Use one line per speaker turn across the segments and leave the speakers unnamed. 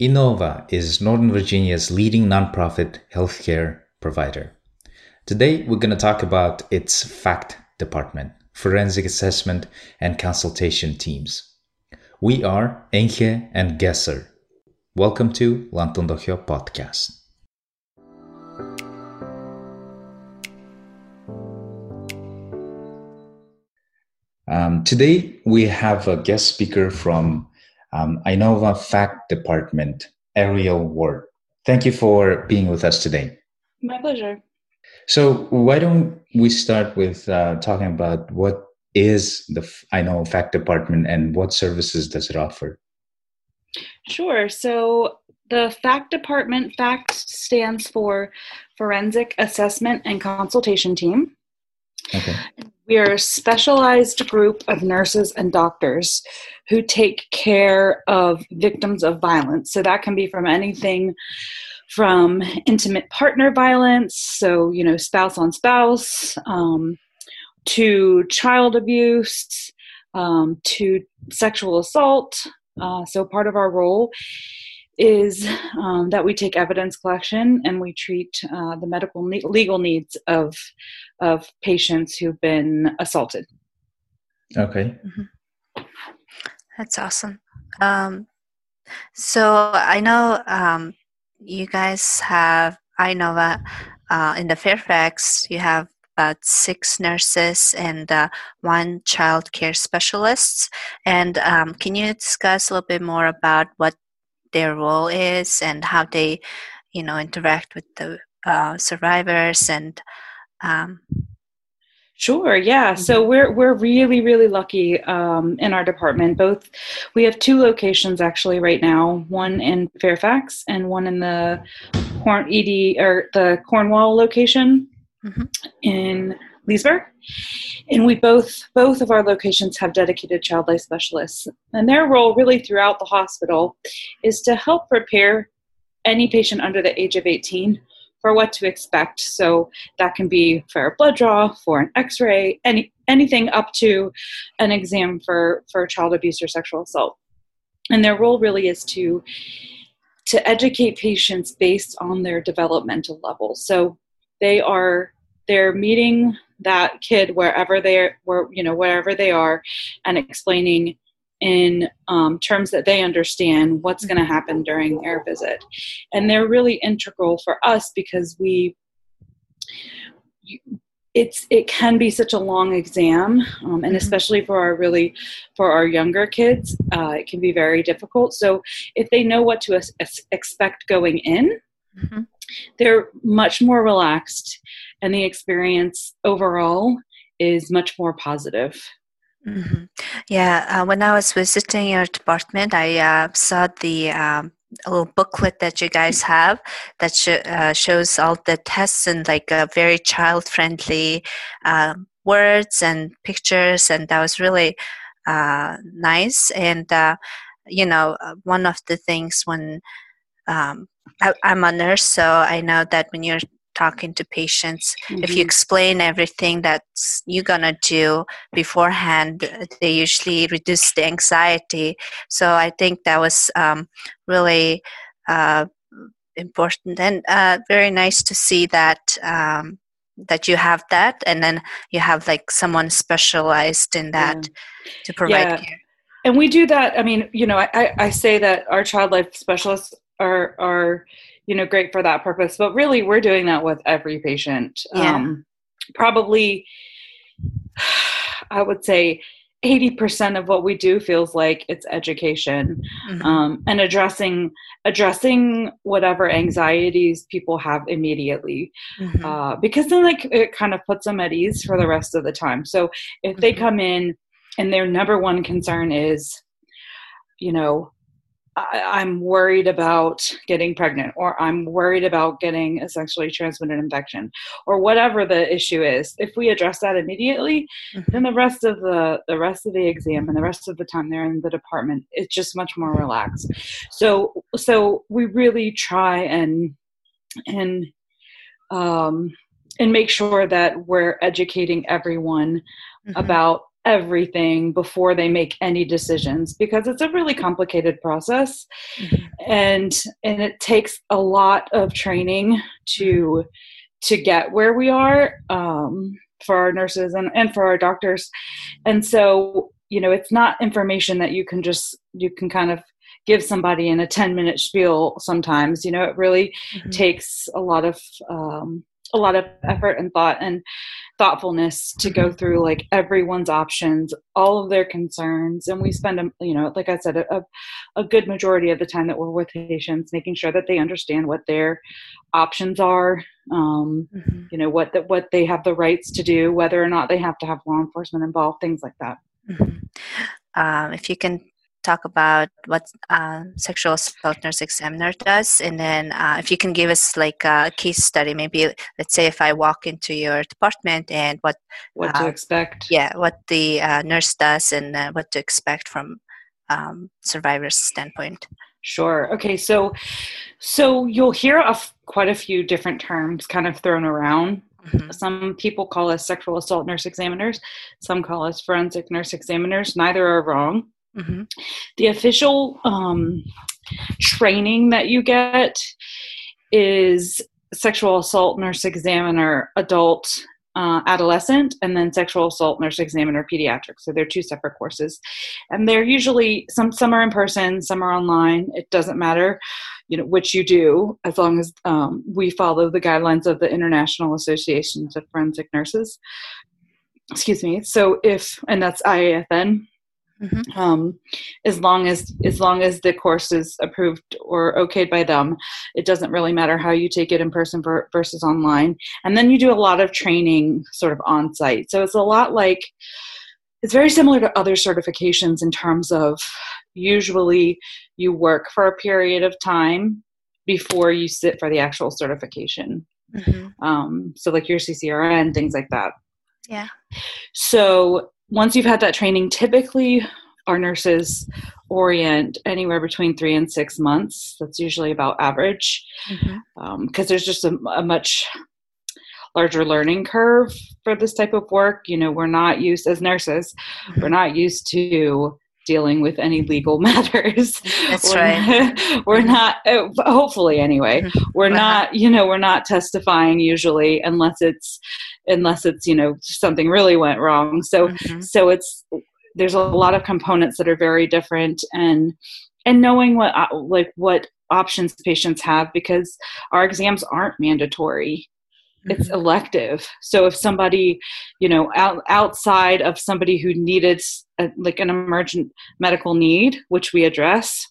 Inova is Northern Virginia's leading nonprofit healthcare provider. Today, we're going to talk about its FACT department, forensic assessment and consultation teams. We are Enche and Geser. Welcome to Lantuun Dohio podcast. Um, today, we have a guest speaker from um, Inova Fact Department, Ariel Ward. Thank you for being with us today.
My pleasure.
So, why don't we start with uh, talking about what is the Inova Fact Department and what services does it offer?
Sure. So, the FACT department, FACT stands for Forensic Assessment and Consultation Team. Okay. We are a specialized group of nurses and doctors who take care of victims of violence. So that can be from anything from intimate partner violence, so, you know, spouse on spouse, um, to child abuse, um, to sexual assault. Uh, so part of our role is um, that we take evidence collection and we treat uh, the medical ne- legal needs of of patients who've been assaulted.
Okay, mm-hmm.
that's awesome. Um, so I know um, you guys have. I know that uh, in the Fairfax you have about six nurses and uh, one child care specialist. And um, can you discuss a little bit more about what their role is and how they, you know, interact with the uh, survivors and. Um,
Sure. Yeah. So we're we're really really lucky um, in our department. Both we have two locations actually right now. One in Fairfax and one in the Corn ED or the Cornwall location mm-hmm. in Leesburg. And we both both of our locations have dedicated child life specialists, and their role really throughout the hospital is to help prepare any patient under the age of 18 for what to expect. So that can be for a blood draw, for an X-ray, any anything up to an exam for for child abuse or sexual assault. And their role really is to to educate patients based on their developmental level. So they are they're meeting that kid wherever they are, you know, wherever they are, and explaining in um, terms that they understand what's going to happen during their visit. And they're really integral for us because we, it's it can be such a long exam um, and mm-hmm. especially for our really for our younger kids uh, it can be very difficult so if they know what to expect going in mm-hmm. they're much more relaxed and the experience overall is much more positive
Mm-hmm. Yeah, uh, when I was visiting your department, I uh, saw the um, little booklet that you guys have that sh- uh, shows all the tests and like a very child friendly um, words and pictures, and that was really uh, nice. And uh, you know, uh, one of the things when um, I, I'm a nurse, so I know that when you're talking to patients mm-hmm. if you mm-hmm. explain everything that you're gonna do beforehand they usually reduce the anxiety so i think that was um, really uh, important and uh, very nice to see that um, that you have that and then you have like someone specialized in that to provide yeah. care
and we do that i mean you know I, I say that our child life specialists are are you know great for that purpose but really we're doing that with every patient yeah. um, probably i would say 80% of what we do feels like it's education mm-hmm. um, and addressing addressing whatever anxieties people have immediately mm-hmm. uh, because then like it kind of puts them at ease for the rest of the time so if mm-hmm. they come in and their number one concern is you know I, am worried about getting pregnant, or I'm worried about getting a sexually transmitted infection, or whatever the issue is. If we address that immediately, mm-hmm. then the rest of the the rest of the exam and the rest of the time they're in the department, it's just much more relaxed. So so we really try and and um, and make sure that we're educating everyone mm-hmm. about everything before they make any decisions because it's a really complicated process mm-hmm. and and it takes a lot of training to to get where we are um, for our nurses and, and for our doctors and so you know it's not information that you can just you can kind of give somebody in a 10 minute spiel sometimes you know it really mm-hmm. takes a lot of um, a lot of effort and thought and thoughtfulness to go mm-hmm. through like everyone's options all of their concerns and we spend a you know like i said a, a good majority of the time that we're with patients making sure that they understand what their options are um, mm-hmm. you know what the, what they have the rights to do whether or not they have to have law enforcement involved things like that
mm-hmm. um, if you can talk about what uh, sexual assault nurse examiner does and then uh, if you can give us like a case study maybe let's say if i walk into your department and what
what uh, to expect
yeah what the uh, nurse does and uh, what to expect from um, survivors standpoint
sure okay so so you'll hear of quite a few different terms kind of thrown around Mm-hmm. Some people call us sexual assault nurse examiners. Some call us forensic nurse examiners. Neither are wrong. Mm-hmm. The official um, training that you get is sexual assault nurse examiner adult uh, adolescent and then sexual assault nurse examiner pediatric. So they're two separate courses. And they're usually some some are in person some are online. It doesn't matter you know which you do as long as um, we follow the guidelines of the international associations of forensic nurses. Excuse me. So if and that's iafn Mm-hmm. Um, as long as as long as the course is approved or okayed by them, it doesn't really matter how you take it in person versus online. And then you do a lot of training sort of on site. So it's a lot like it's very similar to other certifications in terms of usually you work for a period of time before you sit for the actual certification. Mm-hmm. Um, so like your CCRN, things like that.
Yeah.
So once you've had that training, typically our nurses orient anywhere between three and six months. That's usually about average because mm-hmm. um, there's just a, a, much larger learning curve for this type of work. You know, we're not used as nurses, mm-hmm. we're not used to dealing with any legal matters.
That's
we're,
right.
We're not, uh, hopefully anyway, mm-hmm. we're not, you know, we're not testifying usually unless it's, unless it's, you know, something really went wrong. So, mm-hmm. so it's, there's a lot of components that are very different and, and knowing what, uh, like what options patients have because our exams aren't mandatory it's mm-hmm. elective so if somebody you know out, outside of somebody who needed a, like an emergent medical need which we address.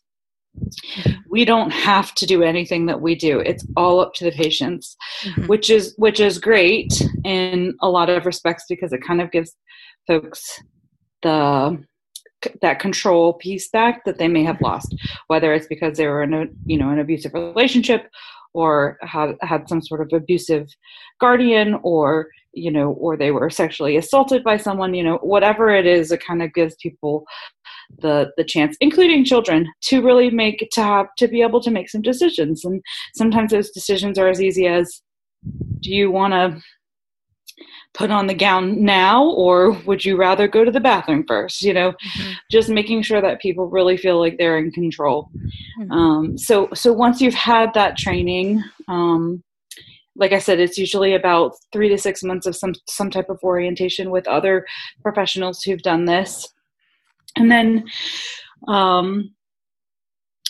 We don't have to do anything that we do it's all up to the patients mm-hmm. which is which is great in a lot of respects because it kind of gives folks the that control piece back that they may have lost whether it's because they were in a you know an abusive relationship or had had some sort of abusive guardian or you know or they were sexually assaulted by someone you know whatever it is it kind of gives people the the chance including children to really make to have to be able to make some decisions and sometimes those decisions are as easy as do you want to put on the gown now or would you rather go to the bathroom first you know mm-hmm. just making sure that people really feel like they're in control mm-hmm. um, so so once you've had that training um, like I said, it's usually about three to six months of some some type of orientation with other professionals who've done this, and then, um,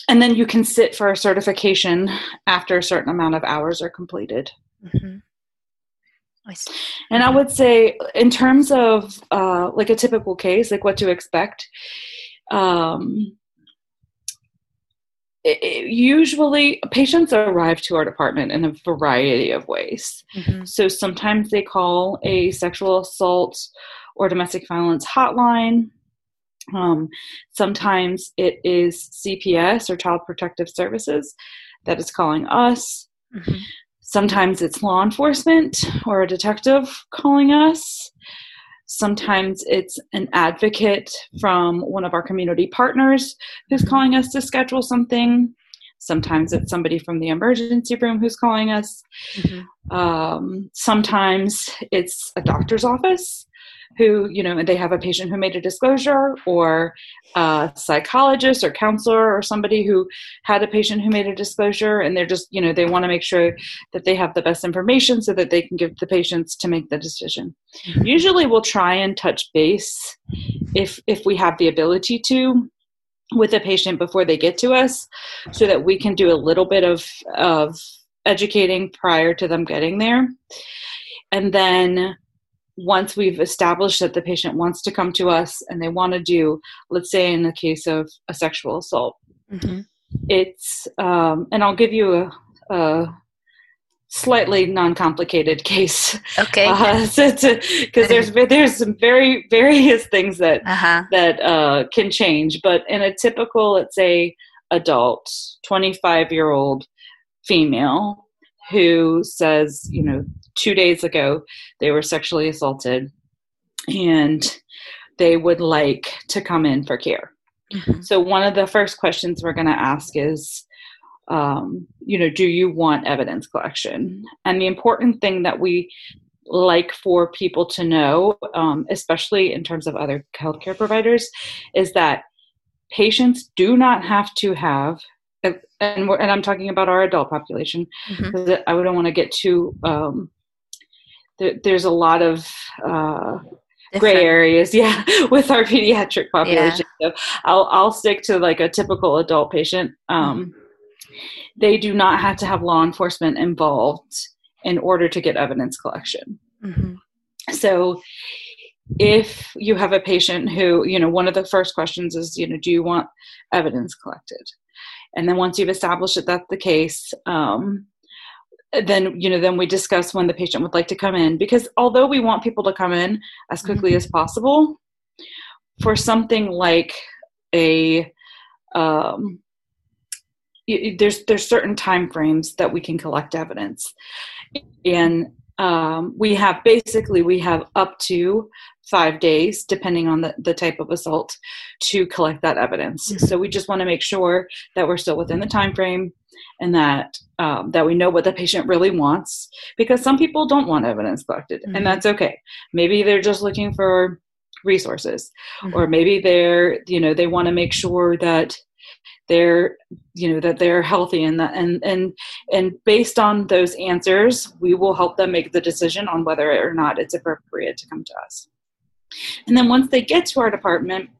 and then you can sit for a certification after a certain amount of hours are completed. Mm-hmm. And I would say, in terms of uh, like a typical case, like what to expect, um, it, it, usually patients arrive to our department in a variety of ways. Mm-hmm. So sometimes they call a sexual assault or domestic violence hotline. Um, sometimes it is CPS or Child Protective Services that is calling us. Mm-hmm. Sometimes it's law enforcement or a detective calling us. Sometimes it's an advocate from one of our community partners who's calling us to schedule something. Sometimes it's somebody from the emergency room who's calling us. Mm-hmm. Um, sometimes it's a doctor's office who you know and they have a patient who made a disclosure or a psychologist or counselor or somebody who had a patient who made a disclosure and they're just you know they want to make sure that they have the best information so that they can give the patients to make the decision mm-hmm. usually we'll try and touch base if if we have the ability to with a patient before they get to us so that we can do a little bit of of educating prior to them getting there and then once we've established that the patient wants to come to us and they want to do let's say in the case of a sexual assault mm-hmm. it's um, and i'll give you a, a slightly non-complicated case.
Okay. Uh,
because there's there's some very various things that uh-huh. that uh, can change, but in a typical, let's say, adult, 25 year old female who says, you know, two days ago they were sexually assaulted, and they would like to come in for care. Mm-hmm. So one of the first questions we're going to ask is um, you know, do you want evidence collection? And the important thing that we like for people to know, um, especially in terms of other healthcare providers, is that patients do not have to have, and, and I'm talking about our adult population, because mm-hmm. I don't want to get too. Um, there, there's a lot of uh, gray areas, yeah, with our pediatric population. Yeah. So I'll I'll stick to like a typical adult patient. Um, mm-hmm they do not have to have law enforcement involved in order to get evidence collection. Mm-hmm. So if you have a patient who, you know, one of the first questions is, you know, do you want evidence collected? And then once you've established that that's the case, um, then you know then we discuss when the patient would like to come in because although we want people to come in as quickly mm-hmm. as possible for something like a um, there's there's certain time frames that we can collect evidence and um, we have basically we have up to five days depending on the, the type of assault to collect that evidence mm-hmm. so we just want to make sure that we're still within the time frame and that um, that we know what the patient really wants because some people don't want evidence collected mm-hmm. and that's okay maybe they're just looking for resources mm-hmm. or maybe they're you know they want to make sure that they're you know that they're healthy and that and and and based on those answers we will help them make the decision on whether or not it's appropriate to come to us and then once they get to our department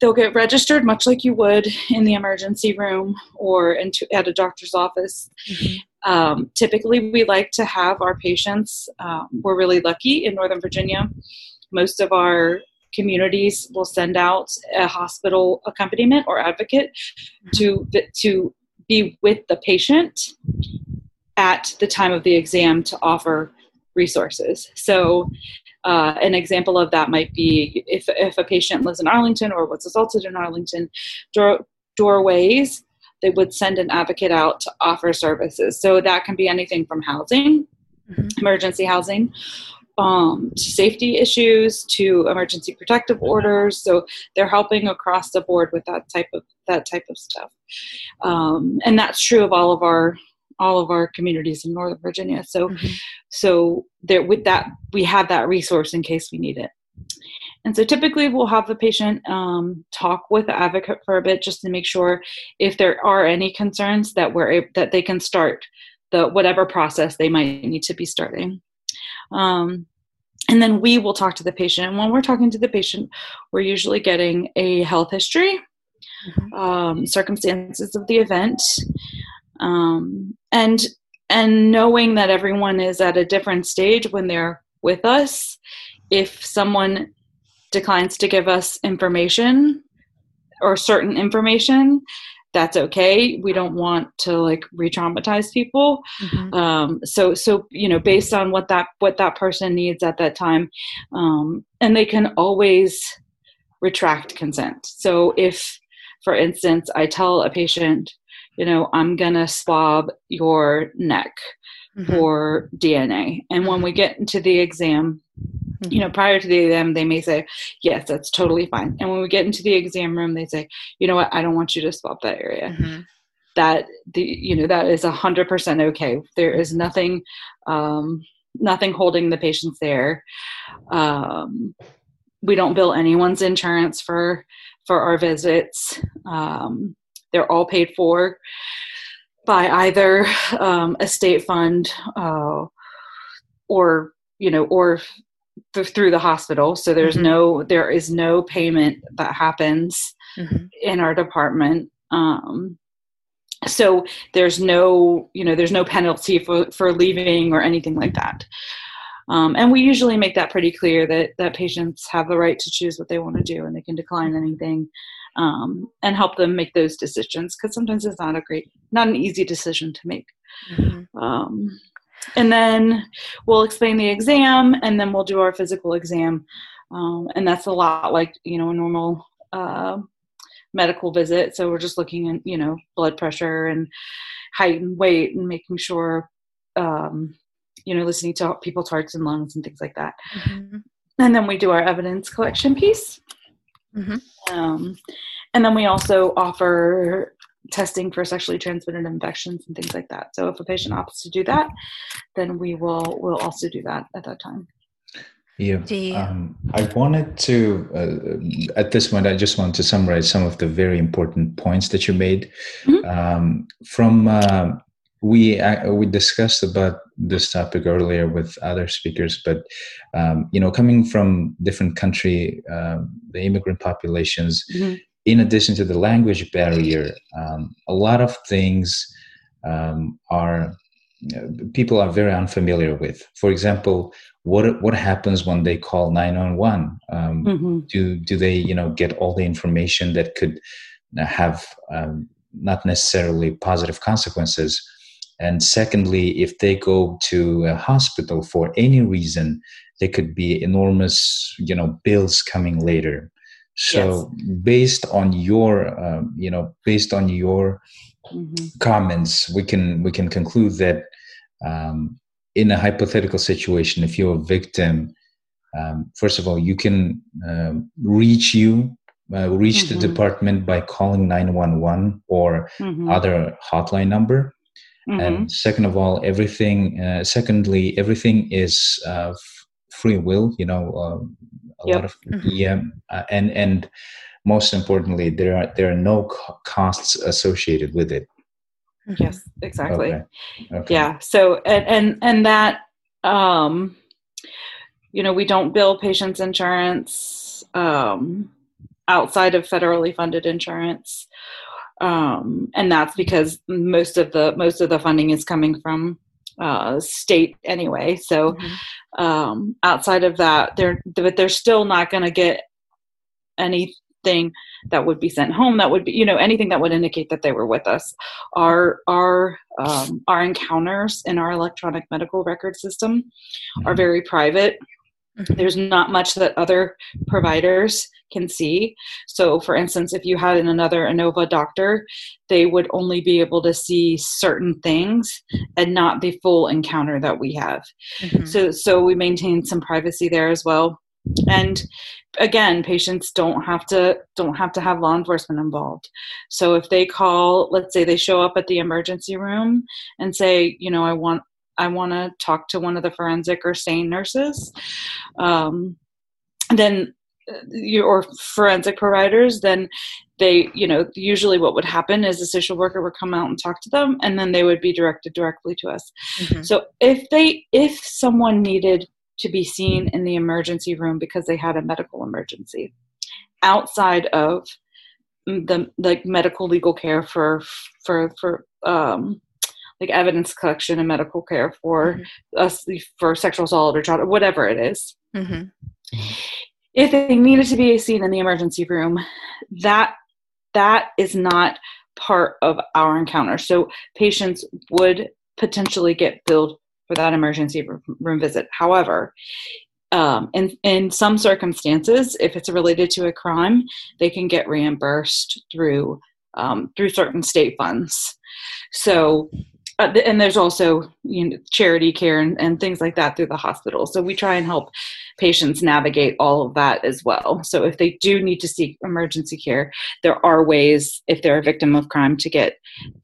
they'll get registered much like you would in the emergency room or into, at a doctor's office mm-hmm. um, typically we like to have our patients um, we're really lucky in northern virginia most of our communities will send out a hospital accompaniment or advocate to to be with the patient at the time of the exam to offer resources. So, uh, an example of that might be if, if a patient lives in Arlington or was assaulted in Arlington, door, doorways, they would send an advocate out to offer services. So, that can be anything from housing, mm-hmm. emergency housing, um, to safety issues to emergency protective orders. So they're helping across the board with that type of that type of stuff, um, and that's true of all of our all of our communities in Northern Virginia. So mm-hmm. so there with that we have that resource in case we need it. And so typically we'll have the patient um, talk with the advocate for a bit just to make sure if there are any concerns that we're that they can start the whatever process they might need to be starting. Um, and then we will talk to the patient. And when we're talking to the patient, we're usually getting a health history, mm-hmm. um, circumstances of the event, um, and and knowing that everyone is at a different stage when they're with us. If someone declines to give us information or certain information, that's okay we don't want to like re-traumatize people mm-hmm. um, so so you know based on what that what that person needs at that time um, and they can always retract consent so if for instance i tell a patient you know i'm gonna swab your neck mm-hmm. for dna and when we mm-hmm. get into the exam you know, prior to the exam, they may say, yes, that's totally fine. And when we get into the exam room, they say, you know what, I don't want you to swab that area. Mm-hmm. That the you know that is a hundred percent okay. There is nothing um, nothing holding the patients there. Um, we don't bill anyone's insurance for for our visits. Um, they're all paid for by either um, a state fund uh, or you know or th- through the hospital. So there's mm-hmm. no there is no payment that happens mm-hmm. in our department. Um, so there's no you know there's no penalty for for leaving or anything like that. Um, and we usually make that pretty clear that that patients have the right to choose what they want to do and they can decline anything um, and help them make those decisions because sometimes it's not a great not an easy decision to make. Mm-hmm. um, and then we'll explain the exam and then we'll do our physical exam. Um, and that's a lot like you know a normal uh, medical visit. So we're just looking at you know blood pressure and height and weight and making sure um, you know listening to people's hearts and lungs and things like that. Mm-hmm. and then we do our evidence collection piece mm-hmm. um, and then we also offer testing for sexually transmitted infections and things like that. So if a patient opts to do that, then we will will also do that at that time.
Yeah, um, I wanted to uh, at this point. I just want to summarize some of the very important points that you made. Mm-hmm. Um, from uh, we uh, we discussed about this topic earlier with other speakers, but um, you know, coming from different country, uh, the immigrant populations. Mm-hmm in addition to the language barrier, um, a lot of things um, are people are very unfamiliar with. For example, what what happens when they call nine one one? Um, mm-hmm. Do do they you know get all the information that could have um, not necessarily positive consequences? And secondly, if they go to a hospital for any reason, there could be enormous you know bills coming later so yes. based on your um, you know based on your mm-hmm. comments we can we can conclude that um, in a hypothetical situation if you're a victim um, first of all you can um, reach you uh, reach mm-hmm. the department by calling 911 or mm-hmm. other hotline number and mm-hmm. second of all everything uh, secondly everything is uh, f- free will you know um, a yep. lot of mm-hmm. yeah uh, and and most importantly there are there are no co- costs associated with it
yes exactly okay. Okay. yeah so and and and that um you know we don't bill patients insurance um outside of federally funded insurance um and that's because most of the most of the funding is coming from uh, state anyway. So mm-hmm. um, outside of that, they're but they're still not going to get anything that would be sent home. That would be you know anything that would indicate that they were with us. Our our um, our encounters in our electronic medical record system mm-hmm. are very private. Mm-hmm. There's not much that other providers can see. So, for instance, if you had another Inova doctor, they would only be able to see certain things and not the full encounter that we have. Mm-hmm. So, so we maintain some privacy there as well. And again, patients don't have to don't have to have law enforcement involved. So if they call, let's say they show up at the emergency room and say, you know, I want I want to talk to one of the forensic or SANE nurses, um, then uh, or forensic providers, then they, you know, usually what would happen is a social worker would come out and talk to them, and then they would be directed directly to us. Mm-hmm. So if they, if someone needed to be seen in the emergency room because they had a medical emergency, outside of the like medical legal care for for for um like evidence collection and medical care for mm-hmm. us for sexual assault or child whatever it is. Mm-hmm. If they needed to be seen in the emergency room, that that is not part of our encounter. So patients would potentially get billed for that emergency room visit. However, um, in, in some circumstances, if it's related to a crime, they can get reimbursed through um, through certain state funds. So uh, and there's also you know charity care and, and things like that through the hospital. So we try and help patients navigate all of that as well. So if they do need to seek emergency care there are ways if they're a victim of crime to get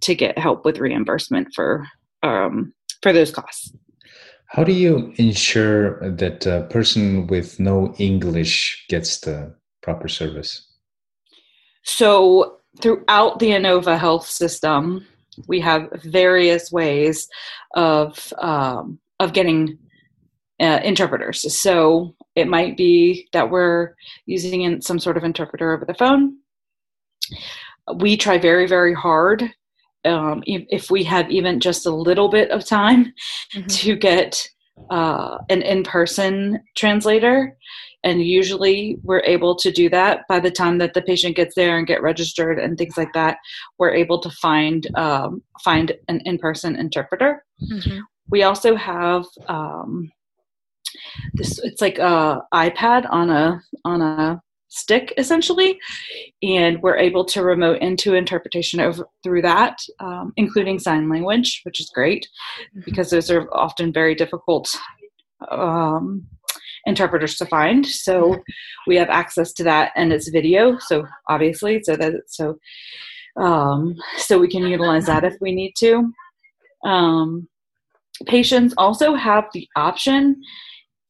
to get help with reimbursement for um, for those costs.
How do you ensure that a person with no English gets the proper service?
So, throughout the Inova health system, we have various ways of um, of getting uh, interpreters. So it might be that we're using in some sort of interpreter over the phone. We try very very hard. Um, if, if, we have even just a little bit of time mm-hmm. to get uh, an in-person translator and usually we're able to do that by the time that the patient gets there and get registered and things like that we're able to find um, find an in-person interpreter mm-hmm. we also have um, this it's like a ipad on a on a stick essentially and we're able to remote into interpretation over through that um, including sign language which is great mm-hmm. because those are often very difficult um, interpreters to find. So we have access to that, and it's video. So obviously, so that so um, so we can utilize that if we need to. Um, patients also have the option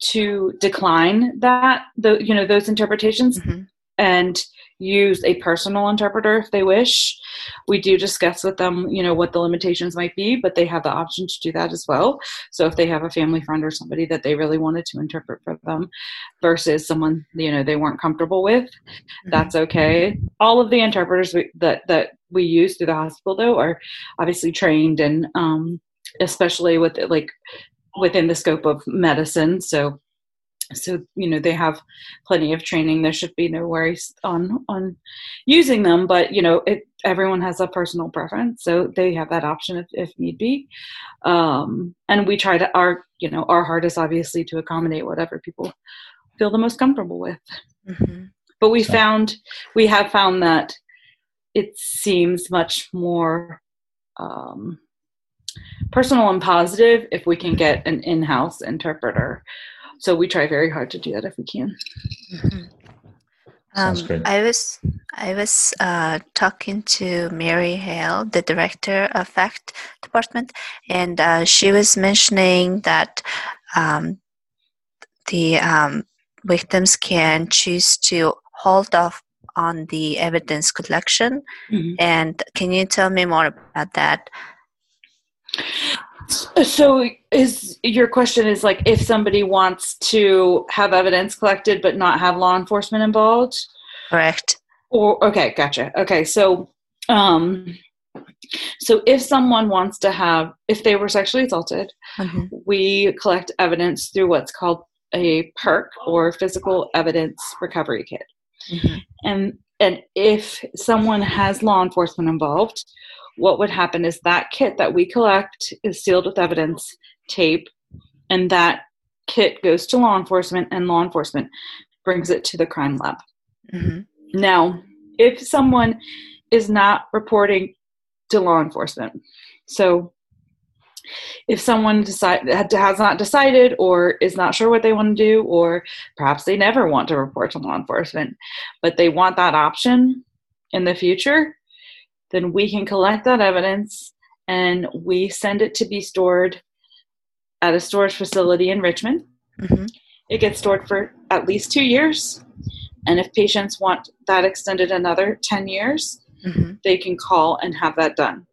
to decline that the you know those interpretations mm-hmm. and use a personal interpreter if they wish. We do discuss with them, you know, what the limitations might be, but they have the option to do that as well. So if they have a family friend or somebody that they really wanted to interpret for them versus someone, you know, they weren't comfortable with, mm-hmm. that's okay. All of the interpreters we, that that we use through the hospital though are obviously trained and um especially with like within the scope of medicine. So so you know they have plenty of training there should be no worries on on using them but you know it everyone has a personal preference so they have that option if, if need be um, and we try to our you know our hardest obviously to accommodate whatever people feel the most comfortable with mm-hmm. but we so. found we have found that it seems much more um, personal and positive if we can get an in-house interpreter so we try very hard to do that if we can.
Mm-hmm. Um, I was I was uh, talking to Mary Hale, the director of FACT department, and uh, she was mentioning that um, the um, victims can choose to hold off on the evidence collection. Mm-hmm. And can you tell me more about that?
So is your question is like if somebody wants to have evidence collected but not have law enforcement involved?
Correct.
Or okay, gotcha. Okay, so um so if someone wants to have if they were sexually assaulted, mm-hmm. we collect evidence through what's called a PERK or physical evidence recovery kit. Mm-hmm. And and if someone has law enforcement involved, what would happen is that kit that we collect is sealed with evidence tape, and that kit goes to law enforcement, and law enforcement brings it to the crime lab. Mm-hmm. Now, if someone is not reporting to law enforcement, so if someone decide, has not decided or is not sure what they want to do, or perhaps they never want to report to law enforcement, but they want that option in the future, then we can collect that evidence and we send it to be stored at a storage facility in Richmond. Mm-hmm. It gets stored for at least two years. And if patients want that extended another 10 years, mm-hmm. they can call and have that done.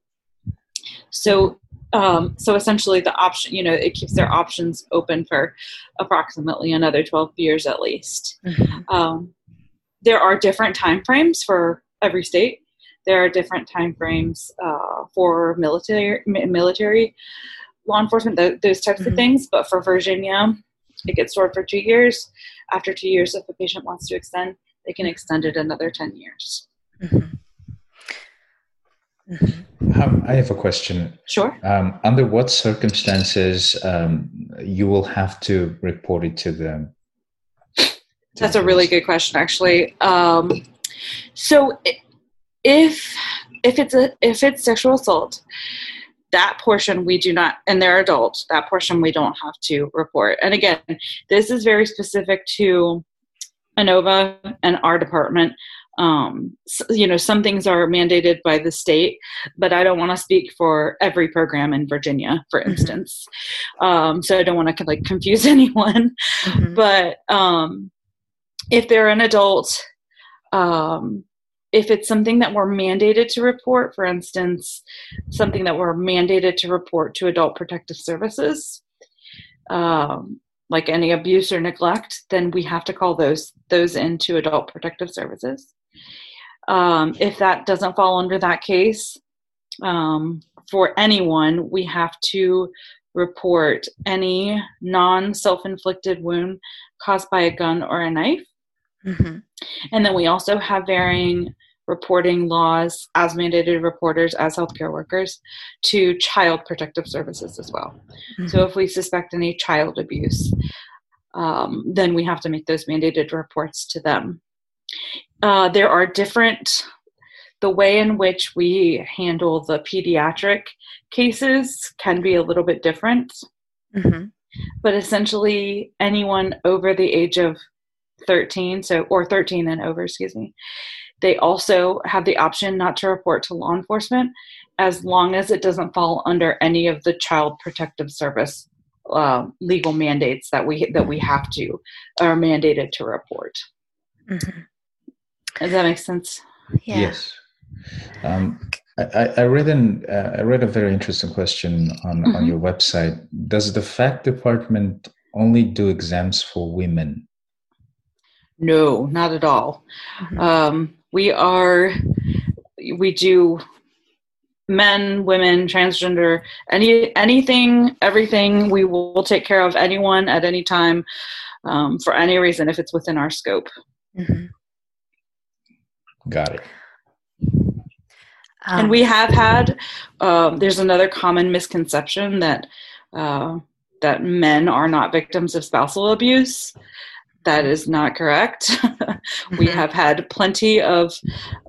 So, um, so essentially, the option, you know, it keeps their options open for approximately another 12 years at least. Mm-hmm. Um, there are different time frames for every state there are different time frames uh, for military military law enforcement th- those types mm-hmm. of things but for virginia it gets stored for two years after two years if the patient wants to extend they can extend it another 10 years mm-hmm.
Mm-hmm. Um, I have a question.
Sure.
Um, under what circumstances um, you will have to report it to them?
That's a really good question, actually. Um, so, it, if if it's a if it's sexual assault that portion we do not and they're adults that portion we don't have to report and again this is very specific to Inova and our department um, you know, some things are mandated by the state, but I don't want to speak for every program in Virginia, for mm-hmm. instance. Mm-hmm. Um, so I don't want to like confuse anyone. Mm-hmm. But um, if they're an adult, um, if it's something that we're mandated to report, for instance, something that we're mandated to report to Adult Protective Services, um, like any abuse or neglect, then we have to call those those into Adult Protective Services. Um, if that doesn't fall under that case, um, for anyone, we have to report any non self inflicted wound caused by a gun or a knife. Mm-hmm. And then we also have varying reporting laws as mandated reporters as healthcare workers to child protective services as well. Mm-hmm. So if we suspect any child abuse, um, then we have to make those mandated reports to them. Uh, there are different the way in which we handle the pediatric cases can be a little bit different mm-hmm. but essentially anyone over the age of 13 so or 13 and over excuse me they also have the option not to report to law enforcement as long as it doesn't fall under any of the child protective service uh, legal mandates that we that we have to are mandated to report mm-hmm. Does that make sense?
Yeah. Yes. Um, I, I, read an uh, I read a very interesting question on, mm-hmm. on your website. Does the FACT department only do exams for women?
No, not at all. Mm-hmm. Um, we are we do men, women, transgender, any anything, everything. We will take care of anyone at any time um, for any reason if it's within our scope. Mm-hmm.
Got it.
Um, and we have had. Um, there's another common misconception that uh, that men are not victims of spousal abuse. That is not correct. we mm-hmm. have had plenty of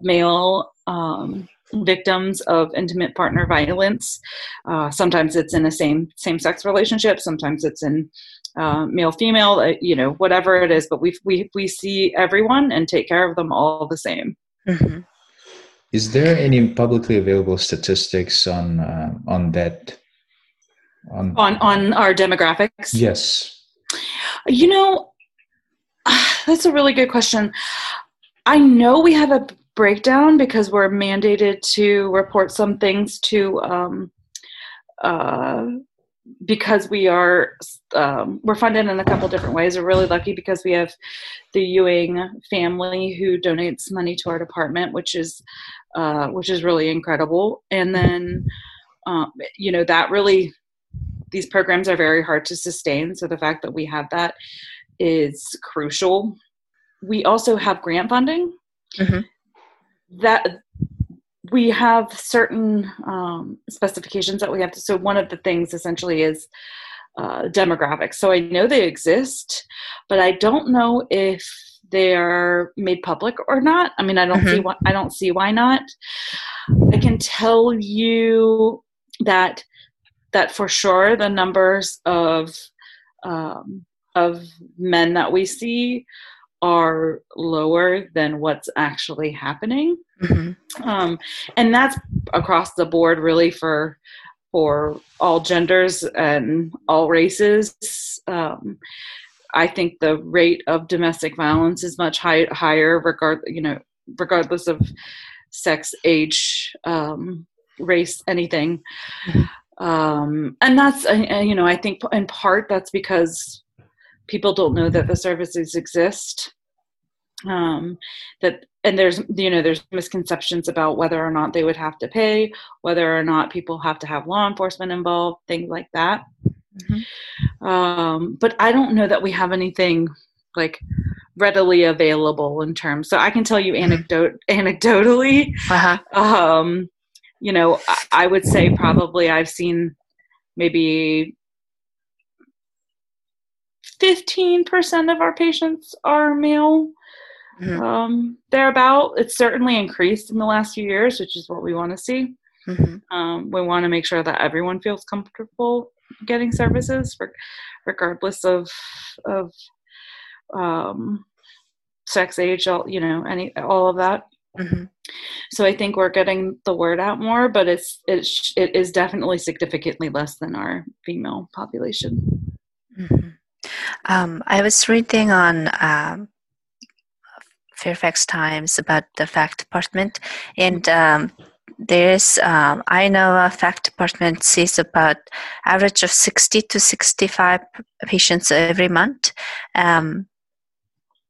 male um, victims of intimate partner violence. Uh, sometimes it's in a same same sex relationship. Sometimes it's in uh, male female. Uh, you know, whatever it is. But we we we see everyone and take care of them all the same. Mm-hmm.
Is there any publicly available statistics on uh, on that?
On, on on our demographics?
Yes.
You know, that's a really good question. I know we have a breakdown because we're mandated to report some things to um, uh, because we are um, we're funded in a couple different ways. We're really lucky because we have the Ewing family who donates money to our department, which is uh, which is really incredible. And then um, you know that really these programs are very hard to sustain. So the fact that we have that is crucial. We also have grant funding. Mm-hmm. That we have certain um, specifications that we have to. So one of the things essentially is uh, demographics. So I know they exist, but I don't know if they're made public or not. I mean, I don't mm-hmm. see why. I don't see why not. I can tell you that that for sure the numbers of um, of men that we see are lower than what's actually happening. Mm-hmm. Um, and that's across the board, really, for for all genders and all races. Um, I think the rate of domestic violence is much high, higher, regard you know, regardless of sex, age, um, race, anything. Mm-hmm. Um, and that's uh, you know, I think in part that's because people don't know that the services exist um, that and there's you know there's misconceptions about whether or not they would have to pay whether or not people have to have law enforcement involved things like that mm-hmm. um, but i don't know that we have anything like readily available in terms so i can tell you mm-hmm. anecdote anecdotally uh-huh. um, you know I, I would say probably i've seen maybe 15% of our patients are male. Mm-hmm. Um, thereabout. It's certainly increased in the last few years, which is what we want to see. Mm-hmm. Um, we want to make sure that everyone feels comfortable getting services, regardless of of um, sex, age, all you know, any all of that. Mm-hmm. So I think we're getting the word out more, but it's it's it is definitely significantly less than our female population.
Um, I was reading on um, Fairfax Times about the fact department, and um, there's um, I know a fact department sees about average of sixty to sixty-five patients every month, um,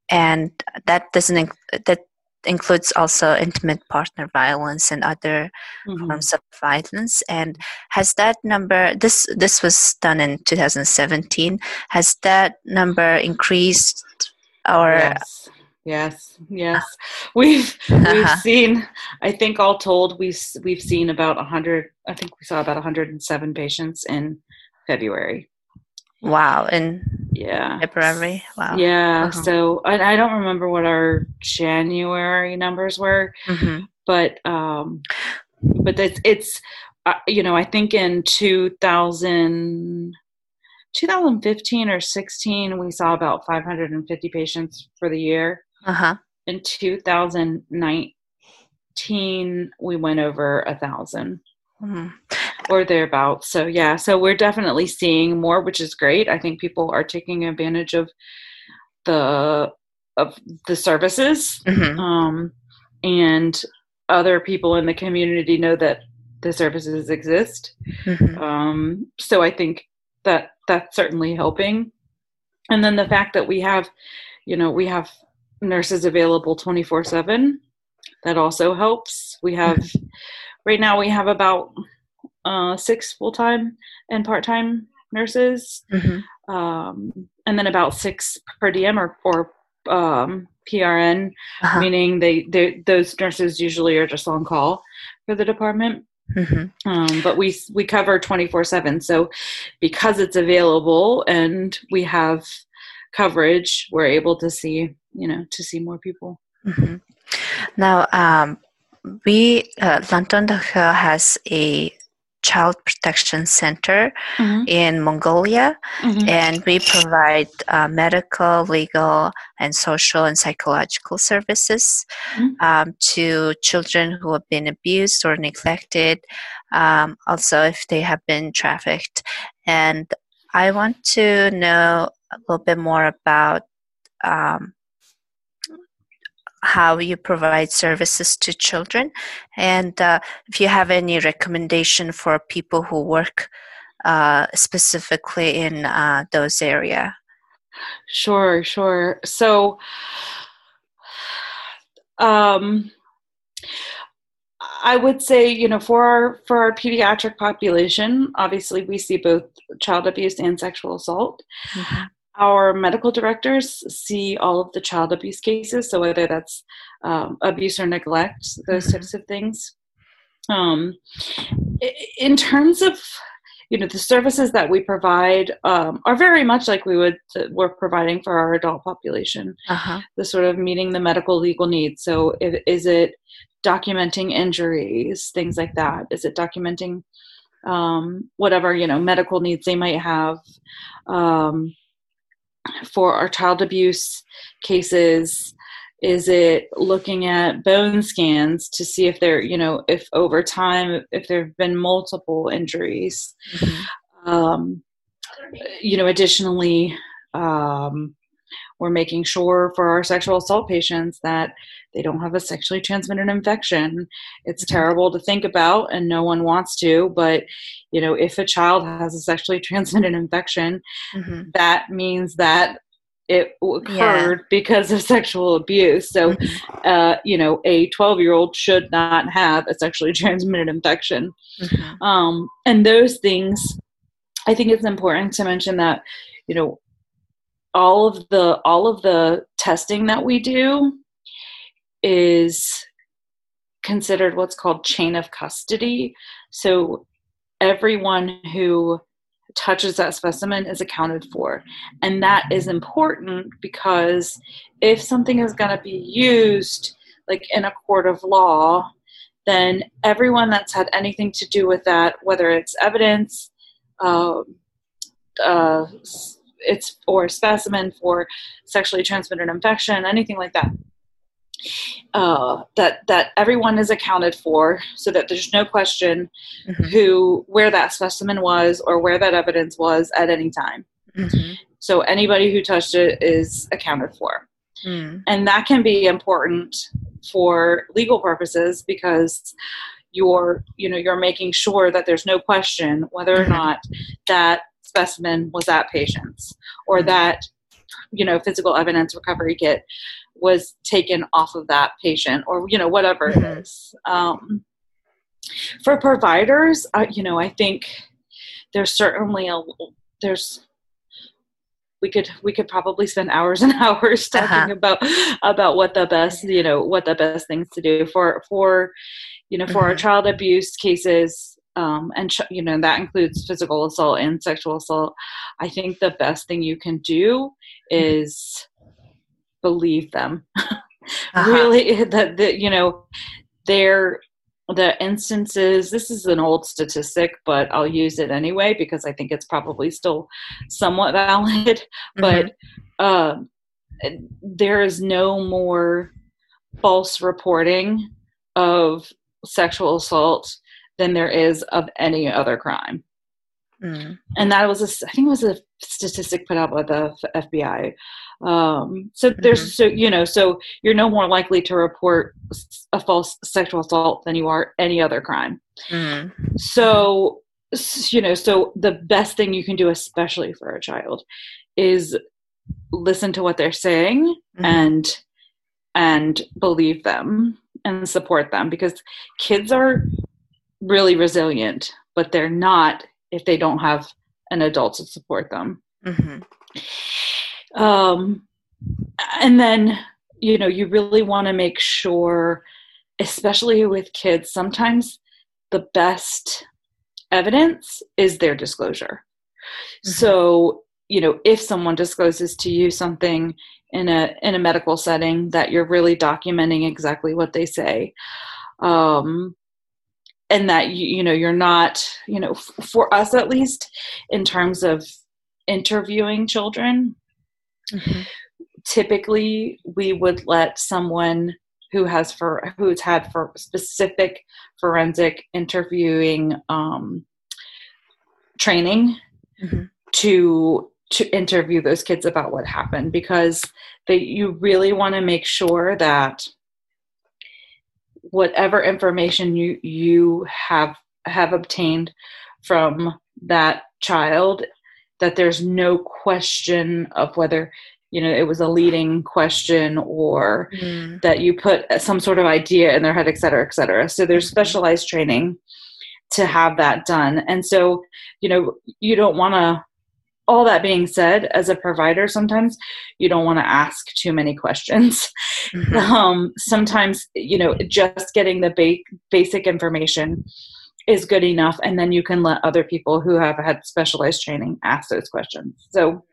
and that doesn't that includes also intimate partner violence and other mm-hmm. forms of violence. And has that number this this was done in 2017? Has that number increased or?
Yes. Yes, yes, we've we've uh-huh. seen. I think all told, we've we've seen about hundred. I think we saw about 107 patients in February.
Wow, And
yeah
February. Wow.
Yeah. Uh-huh. So I, I don't remember what our January numbers were, mm-hmm. but um, but it's it's uh, you know I think in 2000. 2015 or 16 we saw about 550 patients for the year
uh-huh.
In 2019, we went over a 1000 mm-hmm. Or thereabouts. So yeah, so we're definitely seeing more, which is great. I think people are taking advantage of the of the services, mm-hmm. um, and other people in the community know that the services exist. Mm-hmm. Um, so I think that that's certainly helping. And then the fact that we have, you know, we have nurses available 24 7 that also helps we have right now we have about uh, six full-time and part-time nurses mm-hmm. um, and then about six per diem or, or um, prn uh-huh. meaning they, they those nurses usually are just on call for the department Mm-hmm. Um, but we we cover 24 7 so because it's available and we have coverage we're able to see you know to see more people
mm-hmm. now um, we uh, Lantuun Dohio has a child protection center mm-hmm. in Mongolia, mm-hmm. and we provide uh, medical, legal, and social and psychological services mm-hmm. um, to children who have been abused or neglected, um, also if they have been trafficked. And I want to know a little bit more about um, how you provide services to children. And uh, if you have any recommendation for people who work uh, specifically in uh, those area.
Sure sure. So um, I would say, you know, for our for our pediatric population, obviously we see both child abuse and sexual assault. Mm-hmm our medical directors see all of the child abuse cases, so whether that's um, abuse or neglect, those mm-hmm. types of things. Um, in terms of you know the services that we provide um, are very much like we would uh, we're providing for our adult population uh-huh. the sort of meeting the medical legal needs so if, is it documenting injuries things like that is it documenting um, whatever you know medical needs they might have um, for our child abuse cases is it looking at bone scans to see if there you know if over time if there have been multiple injuries mm-hmm. um, you know additionally um, we're making sure for our sexual assault patients that they don't have a sexually transmitted infection. It's mm-hmm. terrible to think about, and no one wants to. But you know, if a child has a sexually transmitted infection, mm-hmm. that means that it occurred yeah. because of sexual abuse. So, mm-hmm. uh, you know, a 12 year old should not have a sexually transmitted infection. Mm-hmm. Um, and those things, I think it's important to mention that, you know, all of the all of the testing that we do is considered what's called chain of custody. So everyone who touches that specimen is accounted for. And that is important because if something is going to be used like in a court of law, then everyone that's had anything to do with that, whether it's evidence, uh, uh, it's or specimen for sexually transmitted infection, anything like that. Uh, that that everyone is accounted for, so that there's no question mm-hmm. who where that specimen was or where that evidence was at any time. Mm-hmm. So anybody who touched it is accounted for, mm. and that can be important for legal purposes because you're you know you're making sure that there's no question whether or mm-hmm. not that specimen was that patient's or mm-hmm. that you know physical evidence recovery kit was taken off of that patient or you know whatever mm-hmm. it is um, for providers uh, you know i think there's certainly a there's we could we could probably spend hours and hours uh-huh. talking uh-huh. about about what the best you know what the best things to do for for you know for mm-hmm. our child abuse cases um, and you know that includes physical assault and sexual assault i think the best thing you can do is believe them uh-huh. really that the, you know they're the instances this is an old statistic but i'll use it anyway because i think it's probably still somewhat valid mm-hmm. but uh, there is no more false reporting of sexual assault than there is of any other crime mm. and that was a i think it was a statistic put out by the fbi um, so there's mm-hmm. so you know so you're no more likely to report a false sexual assault than you are any other crime. Mm-hmm. So you know so the best thing you can do, especially for a child, is listen to what they're saying mm-hmm. and and believe them and support them because kids are really resilient, but they're not if they don't have an adult to support them. Mm-hmm. Um, and then, you know, you really want to make sure, especially with kids, sometimes the best evidence is their disclosure. Mm-hmm. So, you know, if someone discloses to you something in a in a medical setting that you're really documenting exactly what they say um and that you, you know you're not you know f- for us at least in terms of interviewing children Mm-hmm. Typically, we would let someone who has for who's had for specific forensic interviewing um, training mm-hmm. to to interview those kids about what happened because they you really want to make sure that whatever information you you have have obtained from that child that there's no question of whether you know it was a leading question or mm. that you put some sort of idea in their head et cetera et cetera so there's specialized training to have that done and so you know you don't want to all that being said as a provider sometimes you don't want to ask too many questions. Mm-hmm. um, sometimes you know just getting the ba- basic information is good enough and then you can let other people who have had specialized training ask those questions. So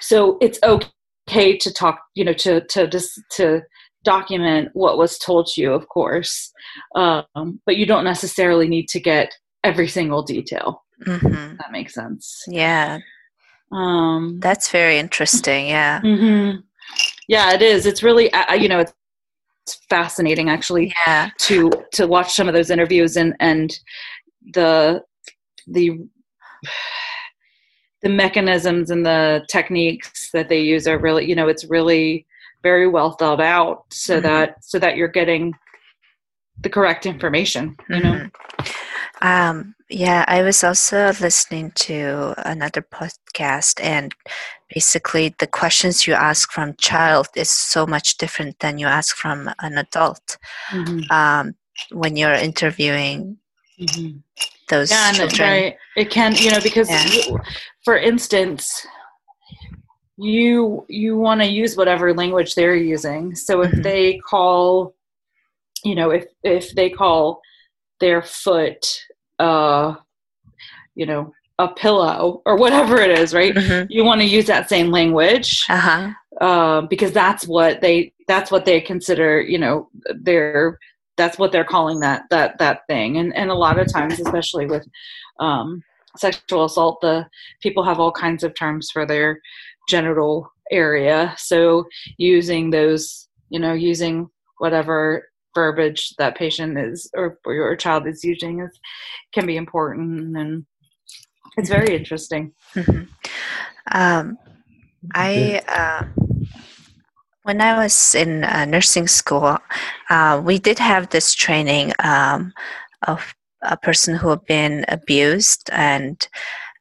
so it's okay to talk you know to to just to document what was told to you of course um, but you don't necessarily need to get every single detail mm-hmm. that makes sense
yeah um, that's very interesting yeah
mm-hmm. yeah it is it's really you know it's fascinating actually
yeah.
to to watch some of those interviews and and the the the mechanisms and the techniques that they use are really you know it's really very well thought out so mm-hmm. that so that you're getting the correct information you know mm-hmm.
Um, yeah i was also listening to another podcast and basically the questions you ask from child is so much different than you ask from an adult mm-hmm. um, when you're interviewing mm-hmm. those yeah, children. Right.
It can, you know, because yeah. for instance, you you want to use whatever language they're using. So if mm-hmm. they call, you know, if if they call their foot, uh, you know, a pillow or whatever it is, right? Mm-hmm. You want to use that same language uh-huh. uh, because that's what they that's what they consider. You know, they're that's what they're calling that that that thing. And and a lot of times, especially with um, sexual assault, the people have all kinds of terms for their genital area. So using those, you know, using whatever verbiage that patient is or, or your child is using is can be important and it's very interesting.
Mm-hmm. Um, I uh, when I was in uh, nursing school, uh, we did have this training um, of a person who had been abused and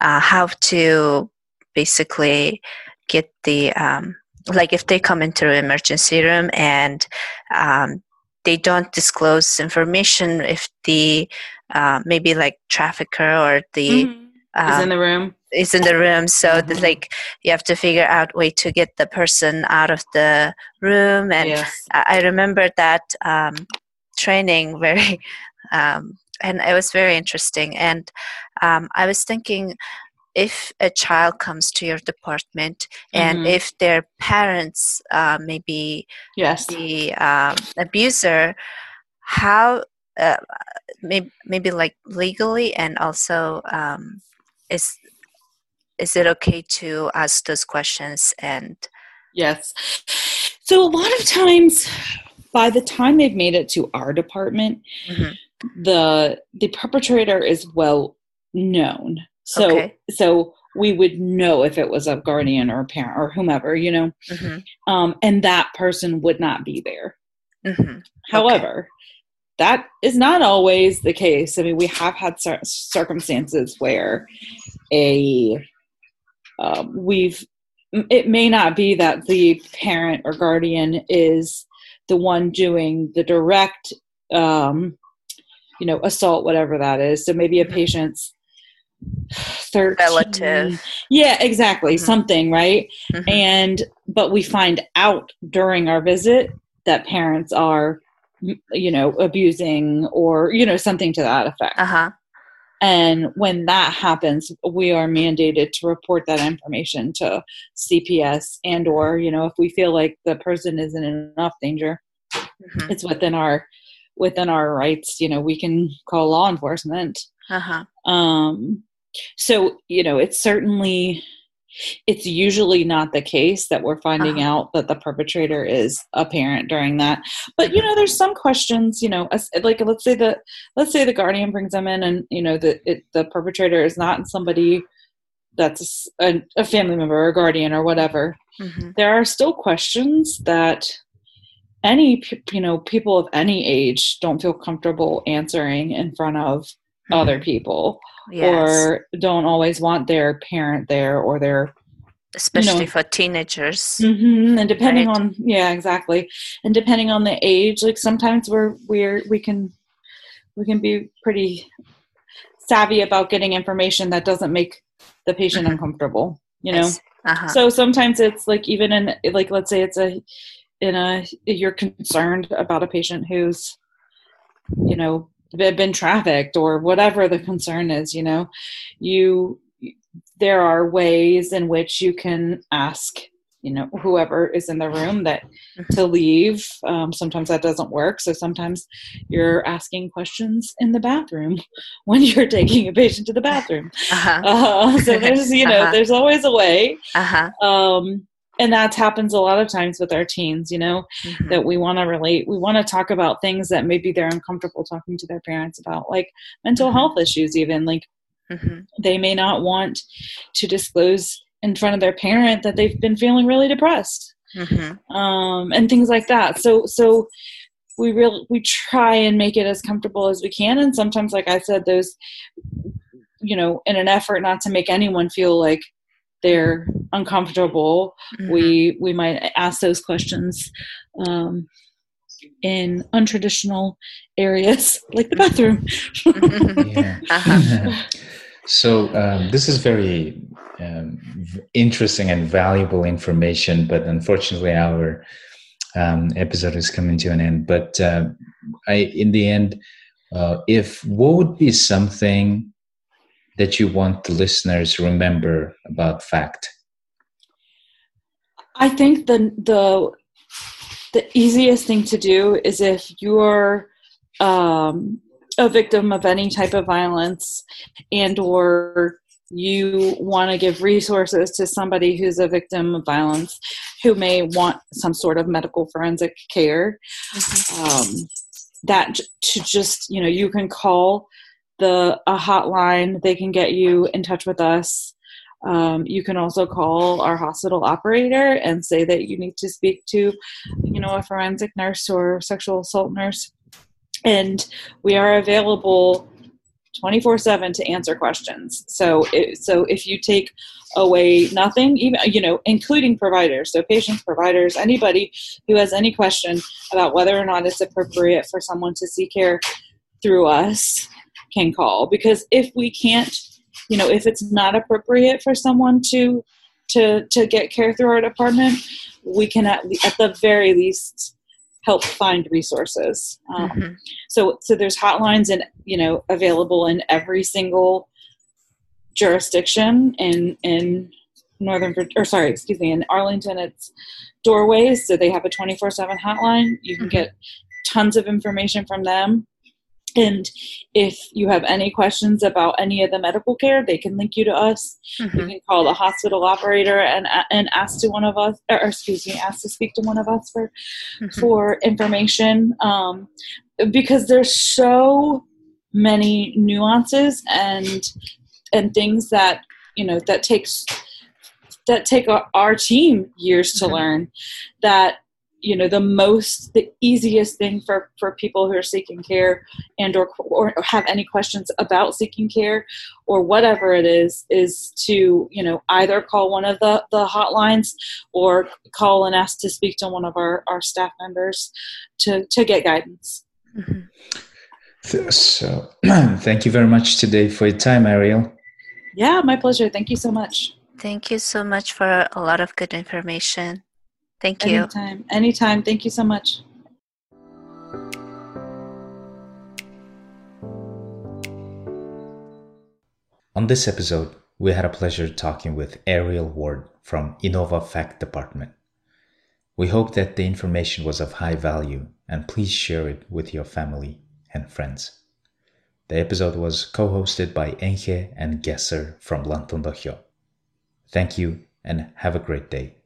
uh, how to basically get the um, like if they come into the emergency room and um, they don't disclose information if the uh, maybe like trafficker or the
mm-hmm. um, is in the room
is in the room so mm-hmm. like you have to figure out way to get the person out of the room and yes. I, I, remember that um, training very um, and it was very interesting and um, i was thinking if a child comes to your department and mm-hmm. if their parents uh, maybe
yes
the um, abuser how uh, maybe, maybe like legally and also um, is is it okay to ask those questions and
yes so a lot of times by the time they've made it to our department mm-hmm. the the perpetrator is well known so okay. so we would know if it was a guardian or a parent or whomever you know mm-hmm. um, and that person would not be there mm-hmm. however okay. that is not always the case i mean we have had cir- circumstances where a um, we've it may not be that the parent or guardian is the one doing the direct um, you know assault whatever that is so maybe a mm-hmm. patient's 13
relative
yeah exactly mm-hmm. something right mm-hmm. and but we find out during our visit that parents are you know abusing or you know something to that effect
uh-huh
and when that happens we are mandated to report that information to cps and or you know if we feel like the person is in enough danger mm-hmm. it's within our within our rights you know we can call law enforcement
uh-huh.
um so you know it's certainly it's usually not the case that we're finding uh-huh. out that the perpetrator is a parent during that but you know there's some questions you know like let's say the let's say the guardian brings them in and you know the it, the perpetrator is not somebody that's a, a family member or guardian or whatever mm-hmm. there are still questions that any you know people of any age don't feel comfortable answering in front of. Other people yes. or don't always want their parent there or their
especially you know, for teenagers
mm-hmm. and depending right? on yeah exactly and depending on the age like sometimes we're we're we can we can be pretty savvy about getting information that doesn't make the patient mm-hmm. uncomfortable you know uh-huh. so sometimes it's like even in like let's say it's a in a you're concerned about a patient who's you know been trafficked or whatever the concern is you know you there are ways in which you can ask you know whoever is in the room that mm-hmm. to leave um, sometimes that doesn't work so sometimes you're asking questions in the bathroom when you're taking a patient to the bathroom uh-huh. uh, so there's you know uh-huh. there's always a way
uh-huh.
um, and that happens a lot of times with our teens you know mm-hmm. that we want to relate we want to talk about things that maybe they're uncomfortable talking to their parents about like mental mm-hmm. health issues even like mm-hmm. they may not want to disclose in front of their parent that they've been feeling really depressed mm-hmm. um, and things like that so so we really we try and make it as comfortable as we can and sometimes like i said those you know in an effort not to make anyone feel like they're uncomfortable mm-hmm. we we might ask those questions um, in untraditional areas like the bathroom
yeah. uh-huh. so um, this is very um, interesting and valuable information but unfortunately our um, episode is coming to an end but uh, I, in the end uh, if what would be something that you want the listeners remember about fact
i think the the the easiest thing to do is if you're um, a victim of any type of violence and or you want to give resources to somebody who's a victim of violence who may want some sort of medical forensic care mm-hmm. um, that to just you know you can call the a hotline they can get you in touch with us. Um, you can also call our hospital operator and say that you need to speak to you know a forensic nurse or sexual assault nurse. And we are available 24 7 to answer questions. So it, so if you take away nothing even you know including providers so patients providers anybody who has any question about whether or not it's appropriate for someone to seek care through us can call because if we can't you know if it's not appropriate for someone to to to get care through our department we can at, at the very least help find resources. Um, mm-hmm. So so there's hotlines and you know available in every single jurisdiction in in northern or sorry excuse me in Arlington it's doorways so they have a 24/7 hotline you can mm-hmm. get tons of information from them and if you have any questions about any of the medical care, they can link you to us. Mm-hmm. You can call the hospital operator and and ask to one of us, or excuse me, ask to speak to one of us for mm-hmm. for information. Um, because there's so many nuances and and things that you know that takes that take our, our team years to mm-hmm. learn that you know the most the easiest thing for for people who are seeking care and or or have any questions about seeking care or whatever it is is to you know either call one of the the hotlines or call and ask to speak to one of our our staff members to to get guidance. Mm-hmm.
so thank you very much today for your time ariel.
Yeah my pleasure. Thank you so much.
Thank you so much for a lot of good information Thank you.
Anytime. Anytime. Thank you so much.
On this episode, we had a pleasure talking with Ariel Ward from Inova Fact Department. We hope that the information was of high value and please share it with your family and friends. The episode was co-hosted by Enkh and Geser from Lantuun Dohio. Thank you and have a great day.